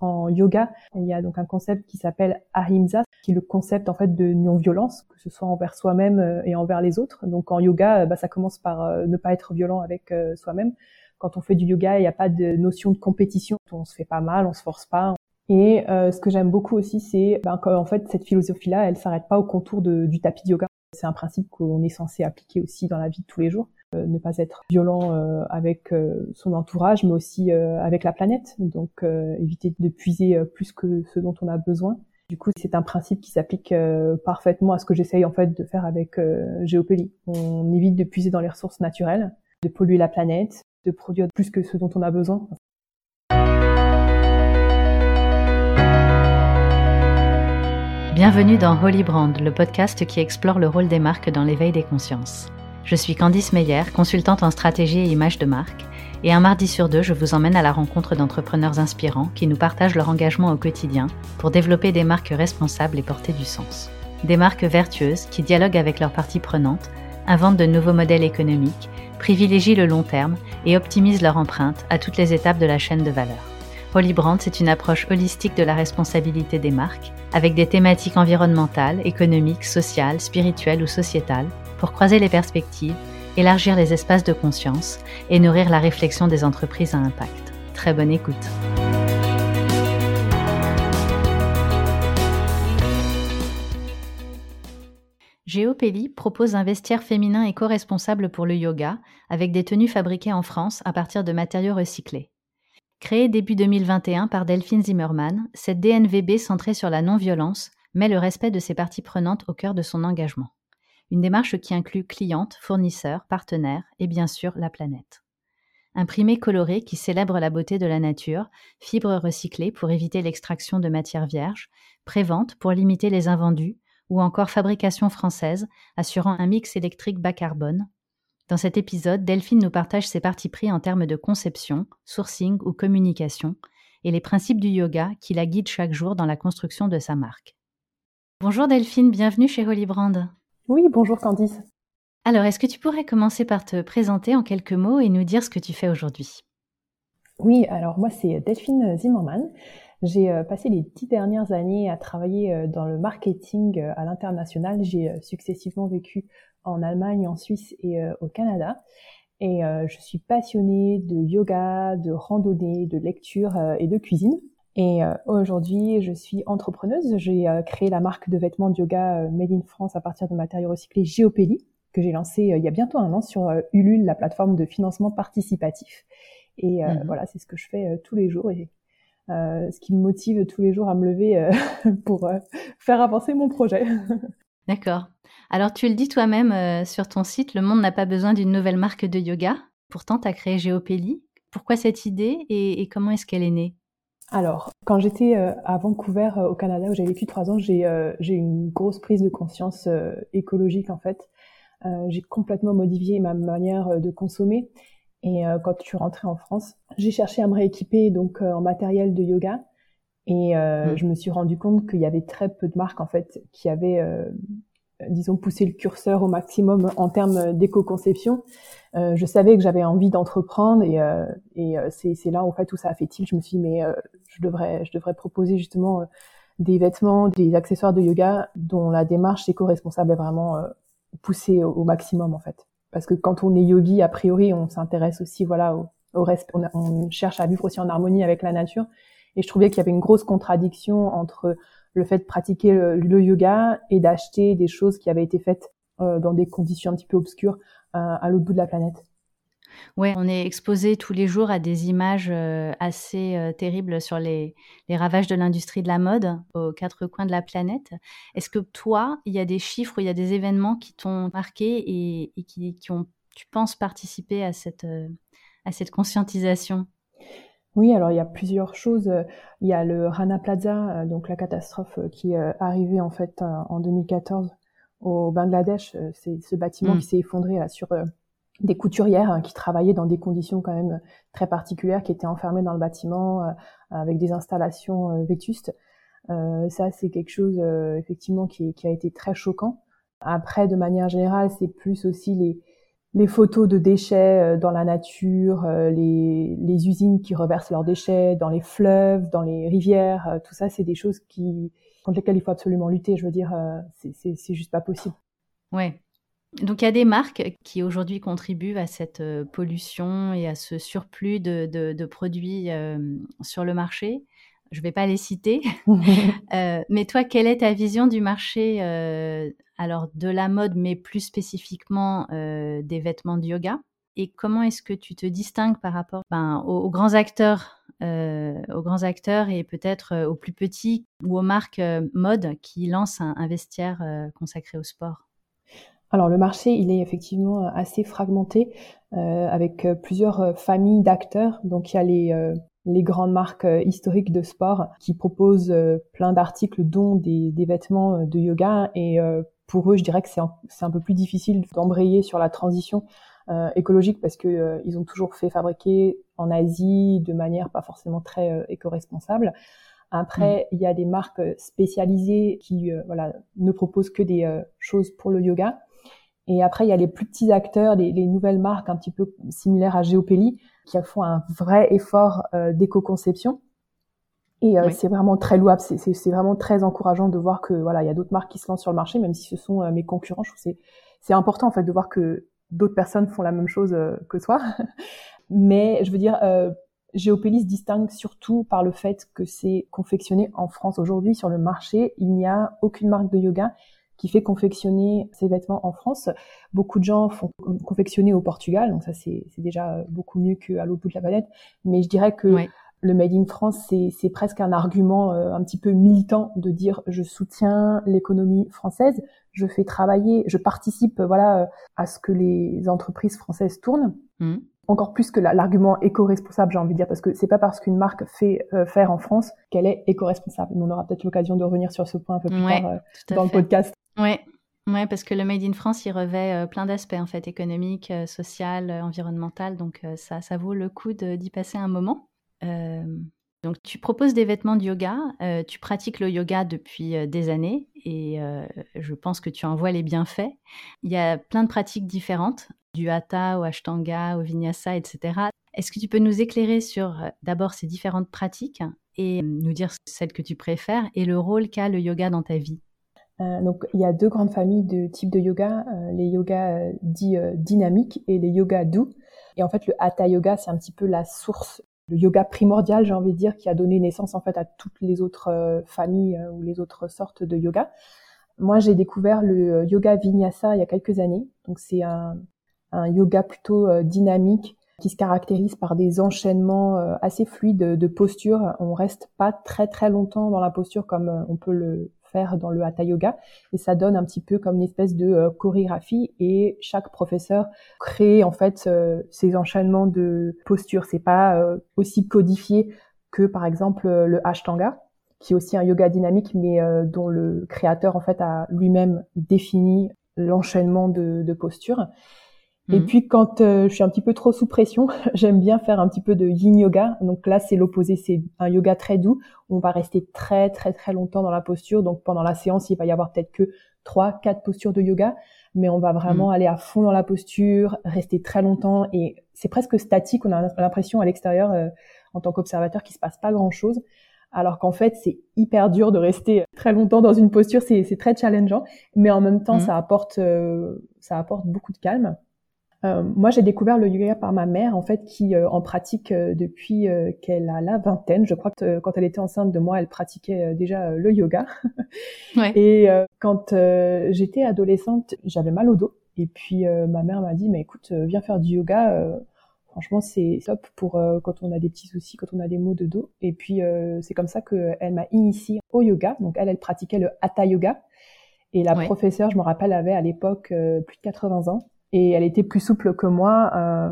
En yoga, il y a donc un concept qui s'appelle ahimsa, qui est le concept en fait de non-violence, que ce soit envers soi-même euh, et envers les autres. Donc en yoga, bah, ça commence par euh, ne pas être violent avec euh, soi-même. Quand on fait du yoga, il n'y a pas de notion de compétition. On se fait pas mal, on se force pas. Et ce que j'aime beaucoup aussi, c'est ben, en fait cette philosophie-là, elle s'arrête pas au contour du tapis de yoga. C'est un principe qu'on est censé appliquer aussi dans la vie de tous les jours. Euh, ne pas être violent euh, avec euh, son entourage, mais aussi avec la planète. Donc éviter de puiser plus que ce dont on a besoin. Du coup, c'est un principe qui s'applique parfaitement à ce que j'essaye en fait de faire avec Géopélie. On évite de puiser dans les ressources naturelles, de polluer la planète, de produire plus que ce dont on a besoin. Bienvenue dans Holy Brand, le podcast qui explore le rôle des marques dans l'éveil des consciences. Je suis Candice Meyer, consultante en stratégie et image de marque, et un mardi sur deux, je vous emmène à la rencontre d'entrepreneurs inspirants qui nous partagent leur engagement au quotidien pour développer des marques responsables et porter du sens. Des marques vertueuses qui dialoguent avec leurs parties prenantes, inventent de nouveaux modèles économiques, privilégient le long terme et optimisent leur empreinte à toutes les étapes de la chaîne de valeur. Holy Brand, c'est une approche holistique de la responsabilité des marques, avec des thématiques environnementales, économiques, sociales, spirituelles ou sociétales, pour croiser les perspectives, élargir les espaces de conscience et nourrir la réflexion des entreprises à impact. Très bonne écoute. Géopélie propose un vestiaire féminin éco-responsable pour le yoga, avec des tenues fabriquées en France à partir de matériaux recyclés. Créée début 2021 par Delphine Zimmermann, cette DNVB centrée sur la non-violence met le respect de ses parties prenantes au cœur de son engagement une démarche qui inclut clientes, fournisseurs, partenaires et bien sûr la planète. Imprimé coloré qui célèbre la beauté de la nature, fibres recyclées pour éviter l'extraction de matières vierges, prévente pour limiter les invendus, ou encore fabrication française assurant un mix électrique bas carbone. Dans cet épisode, Delphine nous partage ses parties pris en termes de conception, sourcing ou communication, et les principes du yoga qui la guident chaque jour dans la construction de sa marque. Bonjour Delphine, bienvenue chez Holy Brand. Oui, bonjour Candice. Alors, est-ce que tu pourrais commencer par te présenter en quelques mots et nous dire ce que tu fais aujourd'hui? Oui, alors moi c'est Delphine Zimmermann. J'ai euh, passé les dix dernières années à travailler euh, dans le marketing euh, à l'international. J'ai successivement vécu en Allemagne, en Suisse et au Canada. Et je suis passionnée de yoga, de randonnée, de lecture et de cuisine. Et euh, aujourd'hui, je suis entrepreneuse. J'ai euh, créé la marque de vêtements de yoga euh, Made in France à partir de matériaux recyclés Géopélie, que j'ai lancé il y a bientôt un an sur Ulule, la plateforme de financement participatif. Et mhm. voilà, c'est ce que je fais tous les jours et ce qui me motive tous les jours à me lever pour faire avancer mon projet. D'accord. Alors tu le dis toi-même sur ton site, le monde n'a pas besoin d'une nouvelle marque de yoga. Pourtant, tu as créé Géopélie. Pourquoi cette idée et comment est-ce qu'elle est née? Alors, quand j'étais euh, à Vancouver, euh, au Canada, où j'ai vécu trois ans, j'ai euh, eu une grosse prise de conscience écologique en fait. j'ai complètement modifié ma manière de consommer. Et quand je suis rentrée en France, j'ai cherché à me rééquiper donc en matériel de yoga. Et mmh. je me suis rendu compte qu'il y avait très peu de marques en fait qui avaient disons, pousser le curseur au maximum en termes d'éco-conception. Euh, je savais que j'avais envie d'entreprendre et, euh, et euh, c'est là en fait où ça a fait tilt. Je me suis dit mais je devrais je devrais proposer justement des vêtements, des accessoires de yoga dont la démarche éco-responsable est vraiment poussée au, maximum en fait. Parce que quand on est yogi, a priori, on s'intéresse aussi voilà au, au reste, on, on, cherche à vivre aussi en harmonie avec la nature. Et je trouvais qu'il y avait une grosse contradiction entre le fait de pratiquer le, yoga et d'acheter des choses qui avaient été faites euh, dans des conditions un petit peu obscures euh, à l'autre bout de la planète. Ouais, on est exposé tous les jours à des images euh, assez terribles sur les, ravages de l'industrie de la mode aux quatre coins de la planète. Est-ce que toi, il y a des chiffres il y a des événements qui t'ont marqué et, qui, qui, ont, tu penses, participer à cette, à cette conscientisation? Oui, alors il y a plusieurs choses. Il y a le Rana Plaza, euh, donc la catastrophe euh, qui est arrivée en fait en 2014 au Bangladesh. Euh, c'est ce bâtiment qui mm. s'est effondré là, sur des couturières hein, qui travaillaient dans des conditions quand même très particulières, qui étaient enfermées dans le bâtiment avec des installations vétustes. ça, c'est quelque chose effectivement qui, qui, a été très choquant. Après, de manière générale, c'est plus aussi les les photos de déchets dans la nature, les, les usines qui reversent leurs déchets dans les fleuves, dans les rivières, tout ça, c'est des choses qui contre lesquelles il faut absolument lutter. Je veux dire, c'est juste pas possible. Ouais, donc il y a des marques qui aujourd'hui contribuent à cette euh, pollution et à ce surplus de, produits euh, sur le marché. Je ne vais pas les citer. Euh, mais toi, quelle est ta vision du marché alors de la mode, mais plus spécifiquement des vêtements de yoga? Et comment est-ce que tu te distingues par rapport ben, aux, grands acteurs, aux grands acteurs et peut-être aux plus petits ou aux marques mode qui lancent un vestiaire consacré au sport? Alors le marché, il est effectivement euh, assez fragmenté euh, avec euh, plusieurs familles d'acteurs. Donc il y a les, les grandes marques historiques de sport qui proposent plein d'articles dont des, des, vêtements de yoga et pour eux, je dirais que c'est un, un, peu plus difficile d'embrayer sur la transition écologique parce que ils ont toujours fait fabriquer en Asie de manière pas forcément très éco-responsable. Après, mmh. il y a des marques spécialisées qui voilà ne proposent que des choses pour le yoga. Et après, il y a les plus petits acteurs, les, les nouvelles marques un petit peu similaires à Geopelli, qui font un vrai effort euh, d'éco-conception. Et euh, c'est vraiment très louable, c'est vraiment très encourageant de voir que voilà, il y a d'autres marques qui se lancent sur le marché, même si ce sont euh, mes concurrents. Je trouve c'est c'est important en fait de voir que d'autres personnes font la même chose que soi. Mais je veux dire, Geopelli se distingue surtout par le fait que c'est confectionné en France aujourd'hui sur le marché. Il n'y a aucune marque de yoga qui fait confectionner ses vêtements en France. Beaucoup de gens font confectionner au Portugal, donc ça c'est déjà beaucoup mieux qu'à l'autre bout de la planète. Mais je dirais que le Made in France, c'est presque un argument euh, un petit peu militant de dire je soutiens l'économie française, je fais travailler, je participe voilà à ce que les entreprises françaises tournent. Mmh encore plus que l'argument éco-responsable, j'ai envie de dire, parce que c'est pas parce qu'une marque fait euh, faire en France qu'elle est éco-responsable. On aura peut-être l'occasion de revenir sur ce point un peu plus tard euh, dans le podcast. Ouais. Ouais, parce que le Made in France, il revêt euh, plein d'aspects en fait, économiques, social, environnemental, donc ça, ça vaut le coup d'y passer un moment. Donc, tu proposes des vêtements de yoga, tu pratiques le yoga depuis des années et je pense que tu en vois les bienfaits. Il y a plein de pratiques différentes du hatha au ashtanga, au vinyasa, etc. Est-ce que tu peux nous éclairer sur euh, d'abord ces différentes pratiques et euh, nous dire celle que tu préfères et le rôle qu'a le yoga dans ta vie? Euh, donc, il y a deux grandes familles de types de yoga, les yogas dits dynamiques et les yogas doux. Et en fait, le hatha yoga, c'est un petit peu la source, le yoga primordial, j'ai envie de dire, qui a donné naissance en fait à toutes les autres familles ou les autres sortes de yoga. Moi, j'ai découvert le yoga vinyasa il y a quelques années. Donc, c'est un, un yoga plutôt euh, dynamique qui se caractérise par des enchaînements euh, assez fluides de posture. On reste pas très très longtemps dans la posture comme euh, on peut le dans le hatha yoga et ça donne un petit peu comme une espèce de chorégraphie et chaque professeur crée en fait ces enchaînements de posture. C'est pas aussi codifié que par exemple le ashtanga qui est aussi un yoga dynamique mais dont le créateur en fait a lui-même défini l'enchaînement de, de postures. Et mhm. puis quand euh, je suis un petit peu trop sous pression, j'aime bien faire un petit peu de yin yoga. Donc là, c'est l'opposé, c'est un yoga très doux. On va rester très très très longtemps dans la posture. Donc pendant la séance, il va y avoir peut-être que trois, quatre postures de yoga, mais on va vraiment mhm. aller à fond dans la posture, rester très longtemps et c'est presque statique. On a l'impression à l'extérieur, euh, en tant qu'observateur, qu'il se passe pas grand-chose. Alors qu'en fait, c'est hyper dur de rester très longtemps dans une posture, c'est très challengeant, mais en même temps, mhm. ça apporte, euh, ça apporte beaucoup de calme. Euh, moi, j'ai découvert le yoga par ma mère, en fait, qui euh, en pratique euh, depuis qu'elle a la vingtaine. Je crois que quand elle était enceinte de moi, elle pratiquait déjà le yoga. ouais. Et quand j'étais adolescente, j'avais mal au dos. Et puis ma mère m'a dit, mais écoute, viens faire du yoga. franchement, c'est top pour quand on a des petits soucis, quand on a des maux de dos. Et puis c'est comme ça qu'elle m'a initiée au yoga. Donc elle, elle pratiquait le hatha yoga. Et la professeure, je me rappelle, avait à l'époque plus de 80 ans et elle était plus souple que moi, euh,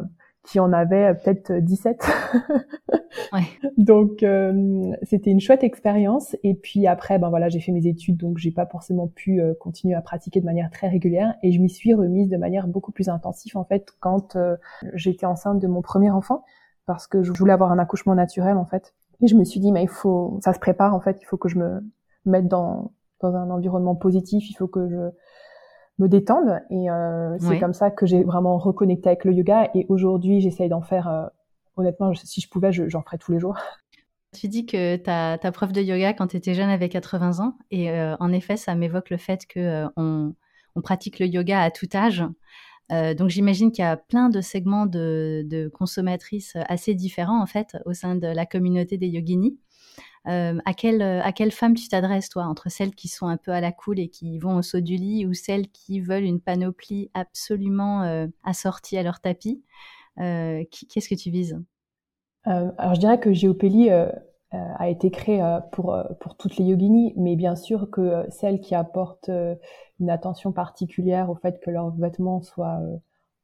qui en avait peut-être 17. ouais. Donc euh, c'était une chouette expérience. Et puis après, ben voilà, j'ai fait mes études, donc j'ai pas forcément pu euh, continuer à pratiquer de manière très régulière. Et je m'y suis remise de manière beaucoup plus intensive en fait quand euh, j'étais enceinte de mon premier enfant, parce que je voulais avoir un accouchement naturel en fait. Et je me suis dit, mais il faut, ça se prépare en fait, il faut que je me mette dans dans un environnement positif, il faut que je me détendent. Et c'est comme ça que j'ai vraiment reconnecté avec le yoga. Et aujourd'hui, j'essaye d'en faire. honnêtement, si je pouvais, j'en ferais tous les jours. Tu dis que ta, ta prof de yoga quand tu étais jeune avait 80 ans. Et en effet, ça m'évoque le fait que on, on pratique le yoga à tout âge. Euh, donc j'imagine qu'il y a plein de segments de, consommatrices assez différents en fait au sein de la communauté des yoginis. Euh, à, quelle, à quelle femme tu t'adresses toi Entre celles qui sont un peu à la cool et qui vont au saut du lit ou celles qui veulent une panoplie absolument euh, assortie à leur tapis? Qu'est-ce que tu vises? Alors je dirais que Géopélie a été créée pour, pour toutes les yoginis, mais bien sûr que celles qui apportent une attention particulière au fait que leurs vêtements soient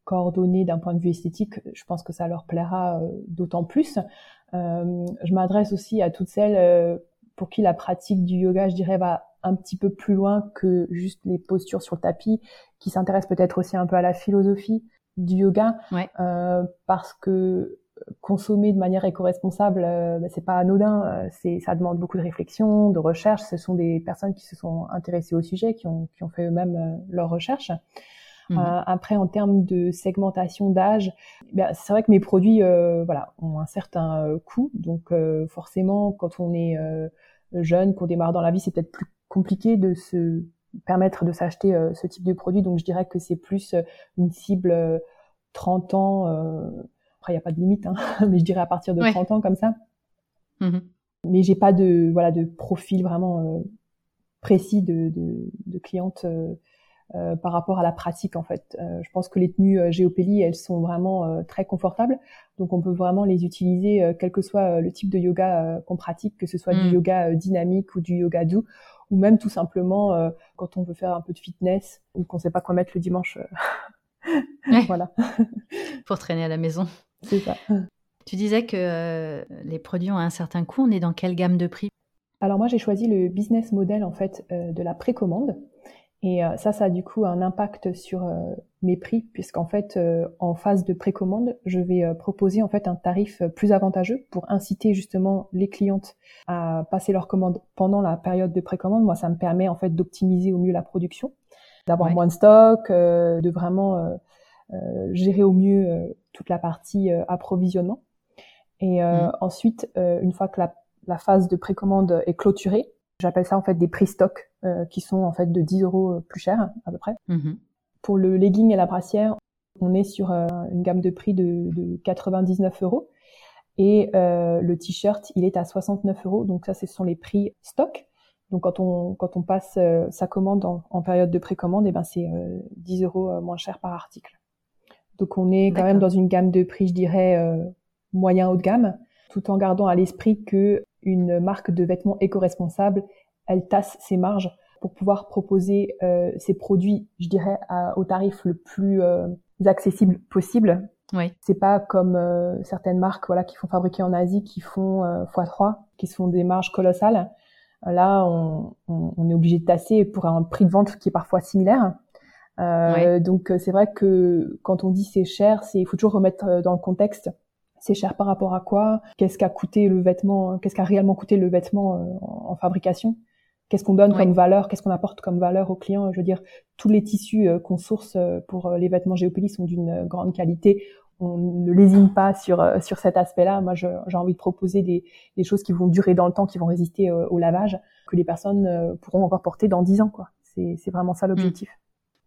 euh, coordonnés d'un point de vue esthétique, je pense que ça leur plaira euh, d'autant plus. Euh, je m'adresse aussi à toutes celles pour qui la pratique du yoga, je dirais, va un petit peu plus loin que juste les postures sur le tapis, qui s'intéressent peut-être aussi un peu à la philosophie du yoga, parce que consommer de manière éco-responsable, euh, bah, c'est pas anodin. Euh, c'est, ça demande beaucoup de réflexion, de recherche. Ce sont des personnes qui se sont intéressées au sujet, qui ont, qui ont fait eux-mêmes euh, leurs recherches. Mmh. après, en termes de segmentation d'âge, bah, c'est vrai que mes produits, voilà, ont un certain coût. Donc, forcément, quand on est jeune, qu'on démarre dans la vie, c'est peut-être plus compliqué de se permettre de s'acheter ce type de produit. Donc, je dirais que c'est plus une cible 30 ans après, il n'y a pas de limite, hein, mais je dirais à partir de 30 ans comme ça. Mmh mais j'ai pas de voilà de profil vraiment euh, précis de, de, de cliente euh, euh, par rapport à la pratique en fait. je pense que les tenues Géopélie, elles sont vraiment très confortables, donc on peut vraiment les utiliser quel que soit le type de yoga qu'on pratique, que ce soit du mmh. yoga dynamique ou du yoga doux, ou même tout simplement quand on veut faire un peu de fitness ou qu'on sait pas quoi mettre le dimanche. voilà. Pour traîner à la maison. C'est ça. Tu disais que euh, les produits ont un certain coût. On est dans quelle gamme de prix? Alors moi, j'ai choisi le business model en fait euh, de la précommande. Et euh, ça, ça a du coup un impact sur mes prix, puisqu'en fait, en phase de précommande, je vais proposer en fait un tarif plus avantageux pour inciter justement les clientes à passer leur commande pendant la période de précommande. Moi, ça me permet en fait d'optimiser au mieux la production, d'avoir moins de stock, de vraiment gérer au mieux toute la partie euh, approvisionnement. Et euh, mm. ensuite, euh, une fois que la, la phase de précommande est clôturée, j'appelle ça en fait des prix stock qui sont en fait de 10 euros plus cher à peu près. Mm-hmm. Pour le legging et la brassière, on est sur une gamme de prix de, de 99 euros. Et euh, le t-shirt, il est à 69 euros. Donc ça, ce sont les prix stock. Donc quand on quand on passe sa commande en, en, période de précommande, et eh ben c'est 10 euros moins cher par article. Donc on est quand même dans une gamme de prix, je dirais, euh, moyen haut de gamme, tout en gardant à l'esprit que une marque de vêtements éco-responsable, elle tasse ses marges pour pouvoir proposer euh, ses produits, je dirais, au tarif le plus euh, accessible possible. Oui. C'est pas comme euh, certaines marques, voilà, qui font fabriquer en Asie, qui font x3, qui sont des marges colossales. Là, on, on, on est obligé de tasser pour un prix de vente qui est parfois similaire. Donc c'est vrai que quand on dit c'est cher, il faut toujours remettre dans le contexte. C'est cher par rapport à quoi? Qu'est-ce qu'a coûté le vêtement Qu'est-ce qu'a réellement coûté le vêtement en, fabrication? Qu'est-ce qu'on donne comme valeur? Qu'est-ce qu'on apporte comme valeur aux clients? Je veux dire, tous les tissus qu'on source pour les vêtements Géopélie sont d'une grande qualité. On ne lésine pas sur sur cet aspect-là. Moi, j'ai envie de proposer des, des choses qui vont durer dans le temps, qui vont résister au lavage, que les personnes pourront encore porter dans dix ans. Quoi. C'est vraiment ça l'objectif.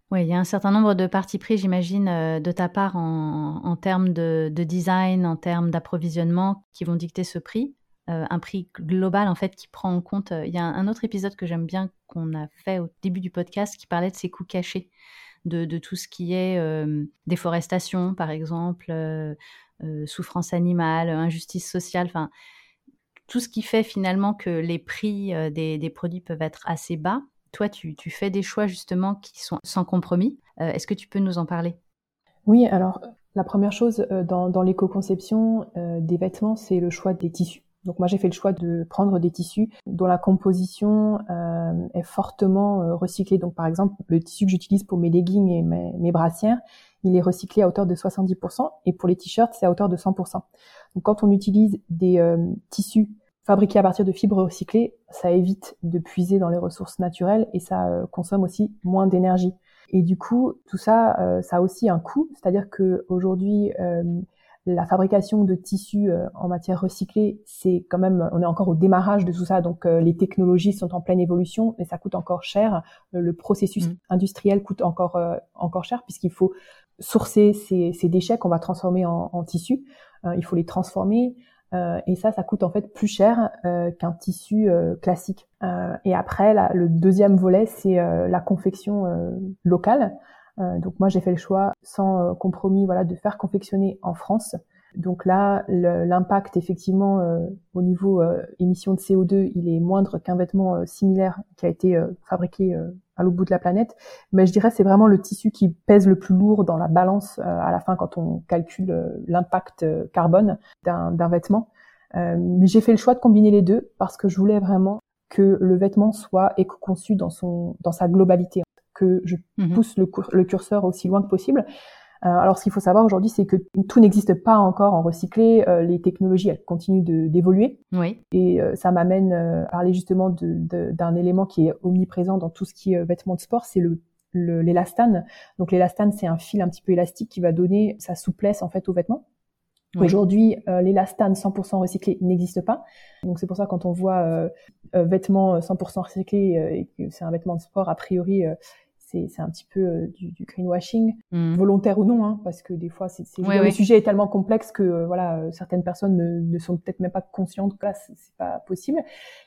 Oui, il y a un certain nombre de parties pris, j'imagine, euh, de ta part en, termes de, design, en termes d'approvisionnement, qui vont dicter ce prix. Euh, un prix global, en fait, qui prend en compte. Euh, il y a un, autre épisode que j'aime bien qu'on a fait au début du podcast qui parlait de ces coûts cachés, de, tout ce qui est déforestation, par exemple, souffrance animale, injustice sociale, enfin, tout ce qui fait finalement que les prix des produits peuvent être assez bas toi, tu, fais des choix justement qui sont sans compromis. Euh, est-ce que tu peux nous en parler? Oui, alors la première chose euh, dans, l'éco-conception euh, des vêtements, c'est le choix des tissus. Donc moi j'ai fait le choix de prendre des tissus dont la composition est fortement recyclée. Donc par exemple le tissu que j'utilise pour mes leggings et mes, brassières, il est recyclé à hauteur de 70% et pour les t-shirts c'est à hauteur de 100%. Donc quand on utilise des tissus fabriqué à partir de fibres recyclées, ça évite de puiser dans les ressources naturelles et ça euh, consomme aussi moins d'énergie. Et du coup, tout ça, ça a aussi un coût, c'est-à-dire que aujourd'hui, la fabrication de tissus en matière recyclée, c'est quand même, on est encore au démarrage de tout ça, donc les technologies sont en pleine évolution, mais ça coûte encore cher. le processus mmh. industriel coûte encore encore cher puisqu'il faut sourcer ces, ces déchets qu'on va transformer en, en tissus. il faut les transformer. Euh, et ça, ça coûte en fait plus cher euh, qu'un tissu euh, classique. et après, le deuxième volet, c'est la confection locale. donc moi, j'ai fait le choix sans compromis, voilà, de faire confectionner en France. Donc là, l'impact effectivement au niveau émission de CO2, il est moindre qu'un vêtement similaire qui a été fabriqué à l'autre bout de la planète. Mais je dirais c'est vraiment le tissu qui pèse le plus lourd dans la balance euh, à la fin quand on calcule euh, l'impact euh, carbone d'un vêtement. mais j'ai fait le choix de combiner les deux parce que je voulais vraiment que le vêtement soit éco-conçu dans son dans sa globalité, que je mmh pousse le, le, curseur aussi loin que possible. Euh, alors, ce qu'il faut savoir aujourd'hui, c'est que tout n'existe pas encore en recyclé. Euh, les technologies, elles continuent d'évoluer. Oui. Et euh, ça m'amène à parler justement d'un élément qui est omniprésent dans tout ce qui est vêtements de sport, c'est le l'élastane. Donc l'élastane, c'est un fil un petit peu élastique qui va donner sa souplesse en fait aux vêtements. Aujourd'hui, l'élastane 100% recyclé n'existe pas. Donc c'est pour ça quand on voit vêtements 100% recyclés et que c'est un vêtement de sport, a priori, c'est un petit peu euh, du, du, greenwashing, mmh. volontaire ou non, hein, parce que des fois, c'est le sujet est tellement complexe que euh, voilà, euh, certaines personnes ne, ne sont peut-être même pas conscientes que là, c'est pas possible.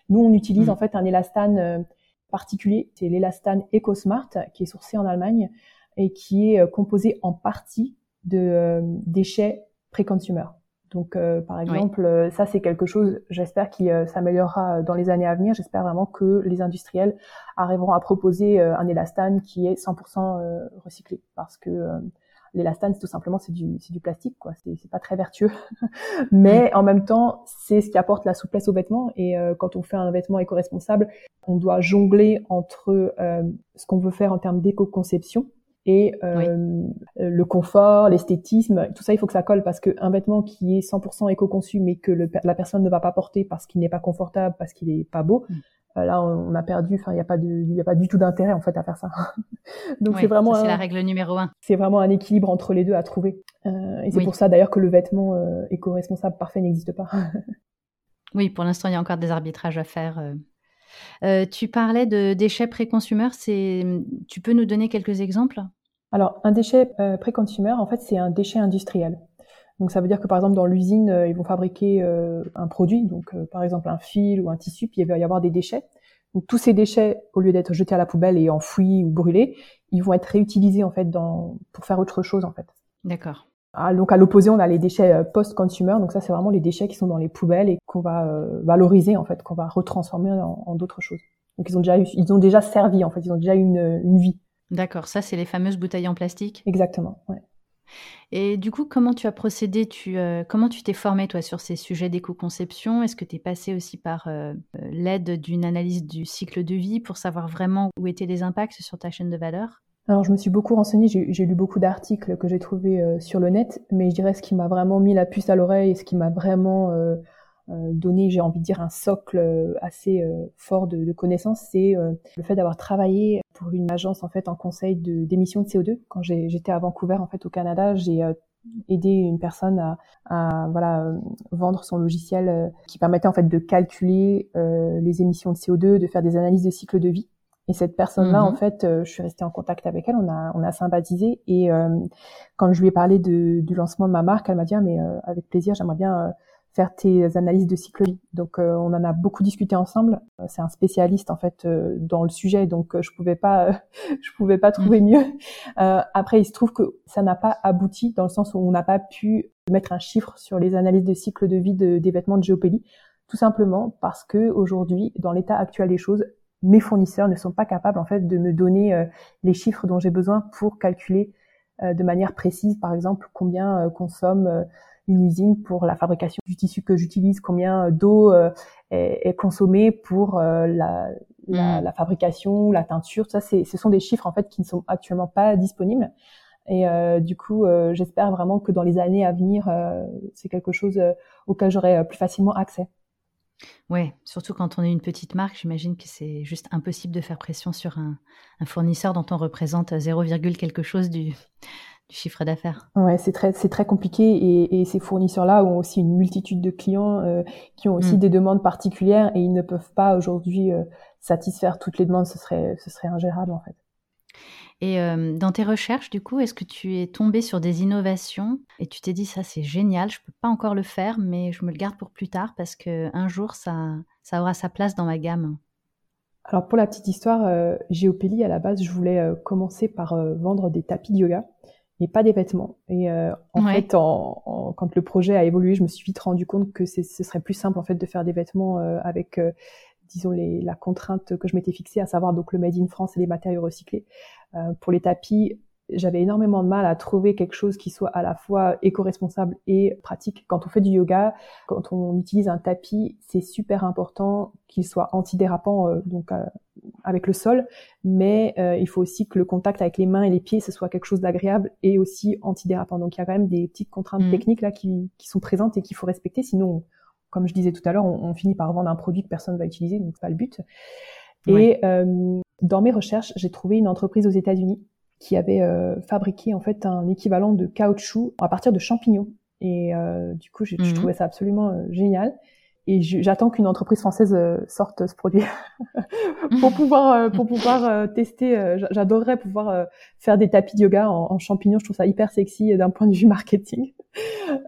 Nous, on utilise mmh. en fait un élastane particulier, c'est l'élastane EcoSmart, qui est sourcé en Allemagne et qui est composé en partie de déchets pré-consumer. Donc, euh, par exemple, euh, ça c'est quelque chose, j'espère qui euh, s'améliorera dans les années à venir. J'espère vraiment que les industriels arriveront à proposer un élastane qui est 100% recyclé, parce que l'élastane, tout simplement, c'est du, c'est du plastique, quoi. C'est, c'est pas très vertueux, mais en même temps, c'est ce qui apporte la souplesse au vêtement. Et quand on fait un vêtement éco-responsable, on doit jongler entre ce qu'on veut faire en termes d'éco-conception et euh, le confort, l'esthétisme, tout ça, il faut que ça colle parce qu'un vêtement qui est 100% éco-conçu mais que le, la personne ne va pas porter parce qu'il n'est pas confortable, parce qu'il est pas beau, mm. euh, là on, a perdu. Enfin, il n'y a pas de, il y a pas du tout d'intérêt en fait à faire ça. Donc c'est vraiment c'est la règle numéro un. C'est vraiment un équilibre entre les deux à trouver. Euh, et c'est pour ça d'ailleurs que le vêtement euh, éco-responsable parfait n'existe pas. oui, pour l'instant il y a encore des arbitrages à faire. Euh, euh, tu parlais de déchets pré-consumer, tu peux nous donner quelques exemples? Alors, un déchet euh, pré-consumer, en fait, c'est un déchet industriel. Donc, ça veut dire que, par exemple, dans l'usine, euh, ils vont fabriquer un produit, donc par exemple un fil ou un tissu, puis il va y avoir des déchets. Donc, tous ces déchets, au lieu d'être jetés à la poubelle et enfouis ou brûlés, ils vont être réutilisés en fait dans, pour faire autre chose en fait. D'accord. Ah, donc à l'opposé, on a les déchets euh, post-consumer. Donc ça, c'est vraiment les déchets qui sont dans les poubelles et qu'on va euh, valoriser en fait, qu'on va retransformer en, d'autres choses. Donc ils ont déjà ils ont déjà servi en fait, ils ont déjà une, une vie. D'accord, ça c'est les fameuses bouteilles en plastique? Exactement. Ouais. Et du coup, comment tu as procédé? Tu, euh, Comment tu t'es formé, toi, sur ces sujets d'éco-conception? Est-ce que tu es passé aussi par l'aide d'une analyse du cycle de vie pour savoir vraiment où étaient les impacts sur ta chaîne de valeur? Alors je me suis beaucoup renseignée, j'ai lu beaucoup d'articles que j'ai trouvés euh, sur le net, mais je dirais ce qui m'a vraiment mis la puce à l'oreille et ce qui m'a vraiment euh, euh, donné, j'ai envie de dire, un socle assez fort de, de connaissances, c'est le fait d'avoir travaillé pour une agence en fait en conseil d'émissions de, CO2. Quand j'étais à Vancouver en fait au Canada, j'ai aidé une personne à, à, voilà vendre son logiciel qui permettait en fait de calculer les émissions de CO2, de faire des analyses de cycle de vie et cette personne-là, en mhm. fait, euh, je suis restée en contact avec elle, on a, on a sympathisé. Et euh, quand je lui ai parlé de, du lancement de ma marque, elle m'a dit ah, mais euh, avec plaisir, j'aimerais bien faire tes analyses de cycle vie. Donc on en a beaucoup discuté ensemble. C'est un spécialiste en fait dans le sujet, donc je pouvais pas, je pouvais pas trouver mhm. mieux. après, il se trouve que ça n'a pas abouti dans le sens où on n'a pas pu mettre un chiffre sur les analyses de cycle de vie de, des vêtements de Géopélie tout simplement parce que aujourd'hui, dans l'état actuel des choses, mes fournisseurs ne sont pas capables en fait de me donner euh, les chiffres dont j'ai besoin pour calculer euh, de manière précise, par exemple, combien euh, consomme une usine pour la fabrication du tissu que j'utilise, combien d'eau est, consommée pour la, la, mm. la, fabrication, la teinture. Ça, c'est, ce sont des chiffres en fait qui ne sont actuellement pas disponibles. Et du coup, j'espère vraiment que dans les années à venir, c'est quelque chose auquel j'aurai plus facilement accès. Ouais, surtout quand on est une petite marque, j'imagine que c'est juste impossible de faire pression sur un, fournisseur dont on représente 0, quelque chose du, chiffre d'affaires. Ouais, c'est très, c'est très compliqué et, ces fournisseurs-là ont aussi une multitude de clients euh, qui ont aussi mm. des demandes particulières et ils ne peuvent pas aujourd'hui euh, satisfaire toutes les demandes. Ce serait, ce serait ingérable en fait. Et euh, dans tes recherches, du coup, est-ce que tu es tombé sur des innovations et tu t'es dit ça c'est génial, je peux pas encore le faire, mais je me le garde pour plus tard parce que un jour ça, ça aura sa place dans ma gamme? Alors pour la petite histoire, euh, Géopélie à la base, je voulais euh, commencer par euh, vendre des tapis de yoga mais pas des vêtements. Et en fait, en, quand le projet a évolué, je me suis vite rendu compte que ce serait plus simple en fait de faire des vêtements avec disons les, la contrainte que je m'étais fixée, à savoir donc le made in France et les matériaux recyclés. Euh, pour les tapis, j'avais énormément de mal à trouver quelque chose qui soit à la fois éco-responsable et pratique. Quand on fait du yoga, quand on utilise un tapis, c'est super important qu'il soit antidérapant euh, donc euh, avec le sol, mais euh, il faut aussi que le contact avec les mains et les pieds ce soit quelque chose d'agréable et aussi antidérapant. Donc il y a quand même des petites contraintes mmh. techniques là qui, qui, sont présentes et qu'il faut respecter, sinon comme je disais tout à l'heure, on, finit par vendre un produit que personne ne va utiliser, donc c'est pas le but. Et euh, dans mes recherches, j'ai trouvé une entreprise aux États-Unis qui avait euh, fabriqué en fait un équivalent de caoutchouc à partir de champignons. Et euh, du coup, je mhm. trouvais ça absolument génial et j'attends qu'une entreprise française euh, sorte ce produit pour pouvoir euh, pour pouvoir euh, tester. J'adorerais pouvoir faire des tapis de yoga en, champignons. Je trouve ça hyper sexy d'un point de vue marketing.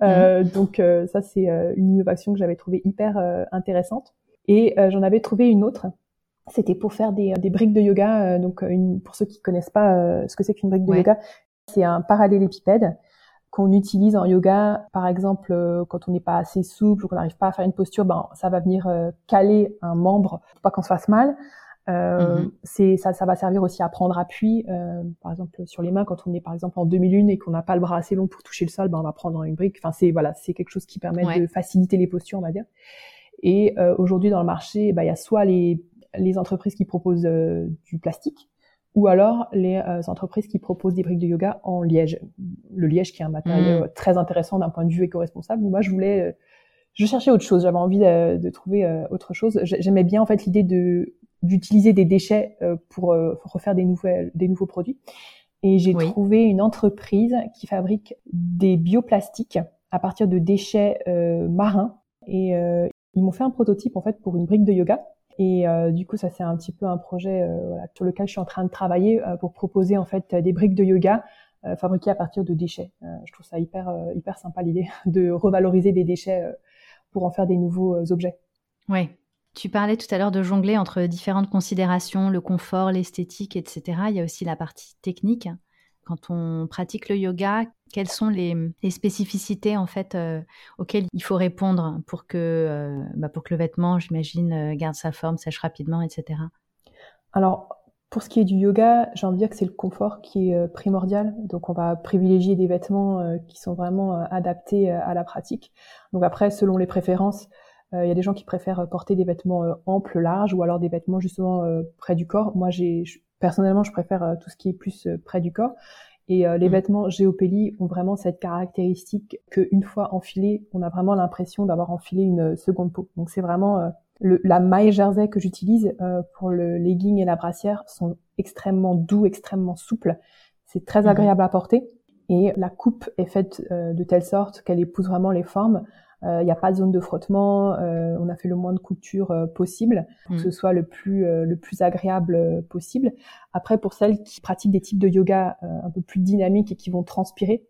Mhm. Donc ça c'est une innovation que j'avais trouvée hyper intéressante. Et j'en avais trouvé une autre. C'était pour faire des, des briques de yoga. donc une, pour ceux qui connaissent pas ce que c'est qu'une brique de yoga, c'est un parallélépipède qu'on utilise en yoga, par exemple, euh, quand on n'est pas assez souple ou qu'on n'arrive pas à faire une posture, ben ça va venir euh, caler un membre pour pas qu'on se fasse mal. Euh, mm-hmm. c'est ça, ça va servir aussi à prendre appui, euh, par exemple sur les mains quand on est par exemple en demi-lune et qu'on n'a pas le bras assez long pour toucher le sol, ben on va prendre une brique. Enfin c'est voilà, c'est quelque chose qui permet de faciliter les postures, on va dire. Et aujourd'hui dans le marché, ben, il y a soit les les entreprises qui proposent du plastique, ou alors les euh, entreprises qui proposent des briques de yoga en liège. Le liège qui est un matériau mm. très intéressant d'un point de vue éco-responsable. Moi, je voulais, euh, je cherchais autre chose. J'avais envie de, de trouver euh, autre chose. J'aimais bien en fait l'idée de d'utiliser des déchets pour, refaire des nouvelles, des nouveaux produits. Et j'ai trouvé une entreprise qui fabrique des bioplastiques à partir de déchets marins. Et ils m'ont fait un prototype en fait pour une brique de yoga et euh, du coup, ça c'est un petit peu un projet euh, sur lequel je suis en train de travailler euh, pour proposer en fait des briques de yoga fabriquées à partir de déchets. je trouve ça hyper hyper sympa l'idée de revaloriser des déchets pour en faire des nouveaux objets. Oui. Tu parlais tout à l'heure de jongler entre différentes considérations, le confort, l'esthétique, etc. Il y a aussi la partie technique quand on pratique le yoga, quelles sont les, spécificités en fait euh, auxquelles il faut répondre pour que, euh, bah, pour que le vêtement, j'imagine, euh, garde sa forme, sèche rapidement, etc. Alors, pour ce qui est du yoga, j'ai envie de dire que c'est le confort qui est primordial. Donc, on va privilégier des vêtements qui sont vraiment adaptés à la pratique. Donc après, selon les préférences, il y a des gens qui préfèrent porter des vêtements amples, larges, ou alors des vêtements justement près du corps. Moi, j'ai personnellement, je préfère euh, tout ce qui est plus euh, près du corps. Et euh, les mm. vêtements Géopélie ont vraiment cette caractéristique qu'une fois enfilés, on a vraiment l'impression d'avoir enfilé une seconde peau. Donc c'est vraiment le, la maille jersey que j'utilise pour le legging et la brassière sont extrêmement doux, extrêmement souples. C'est très mm. agréable à porter. Et la coupe est faite de telle sorte qu'elle épouse vraiment les formes. Il n'y a pas de zone de frottement. on a fait le moins de couture possible pour que mm. ce soit le plus le plus agréable possible. Après, pour celles qui pratiquent des types de yoga un peu plus dynamiques et qui vont transpirer,